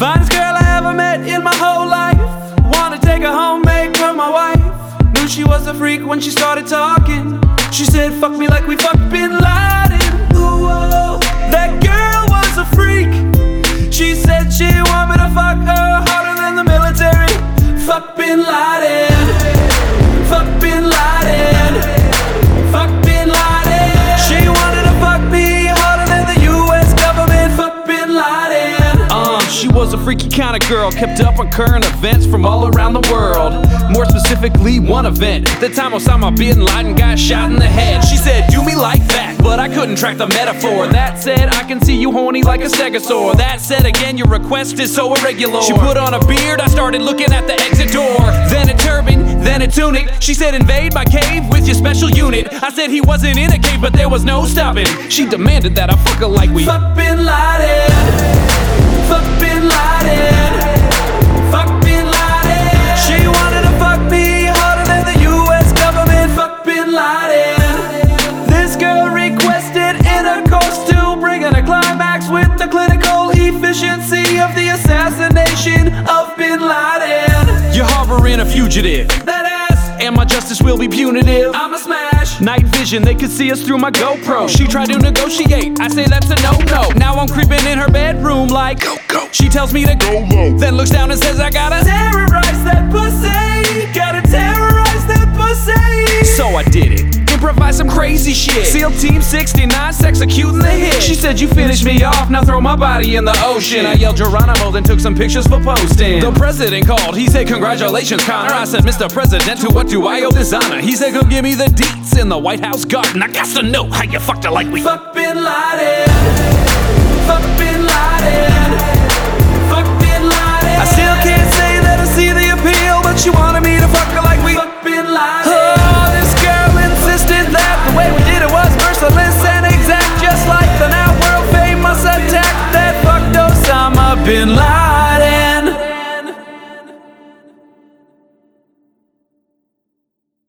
Finest girl I ever met in my whole life. Wanna take her home, make her my wife. Knew she was a freak when she started talking. She said, fuck me like we fucked Bin Laden. Ooh, that girl was a freak. She said she wanted to fuck her harder than the military. Fuck Bin Laden. Freaky kind of girl, kept up on current events from all around the world. More specifically, one event. The time Osama bin Laden got shot in the head. She said, Do me like that, but I couldn't track the metaphor. That said, I can see you horny like a stegosaur. That said, again, your request is so irregular. She put on a beard, I started looking at the exit door. Then a turban, then a tunic. She said, Invade my cave with your special unit. I said he wasn't in a cave, but there was no stopping. She demanded that I fuck her like we. Fuck Bin Laden. You're a fugitive, That ass, and my justice will be punitive. I'm a smash. Night vision, they could see us through my GoPro. She tried to negotiate, I say that's a no no. Now I'm creeping in her bedroom like go go. She tells me to go low, then looks down and says I gotta. Terrorize that pussy. Improvise some crazy shit. SEAL Team 69, executing the hit. She said, You finished me off, now throw my body in the ocean. I yelled Geronimo, then took some pictures for posting. The president called, he said, Congratulations, Connor. I said, Mr. President, to what do I owe this honor? He said, Come give me the deets in the White House garden. I got to know how you fucked her like we. Fuck Bin Laden. Fuck Bin Laden. Fuck Bin Laden. I still can't say that I see the appeal, but she wanted me to fuck her like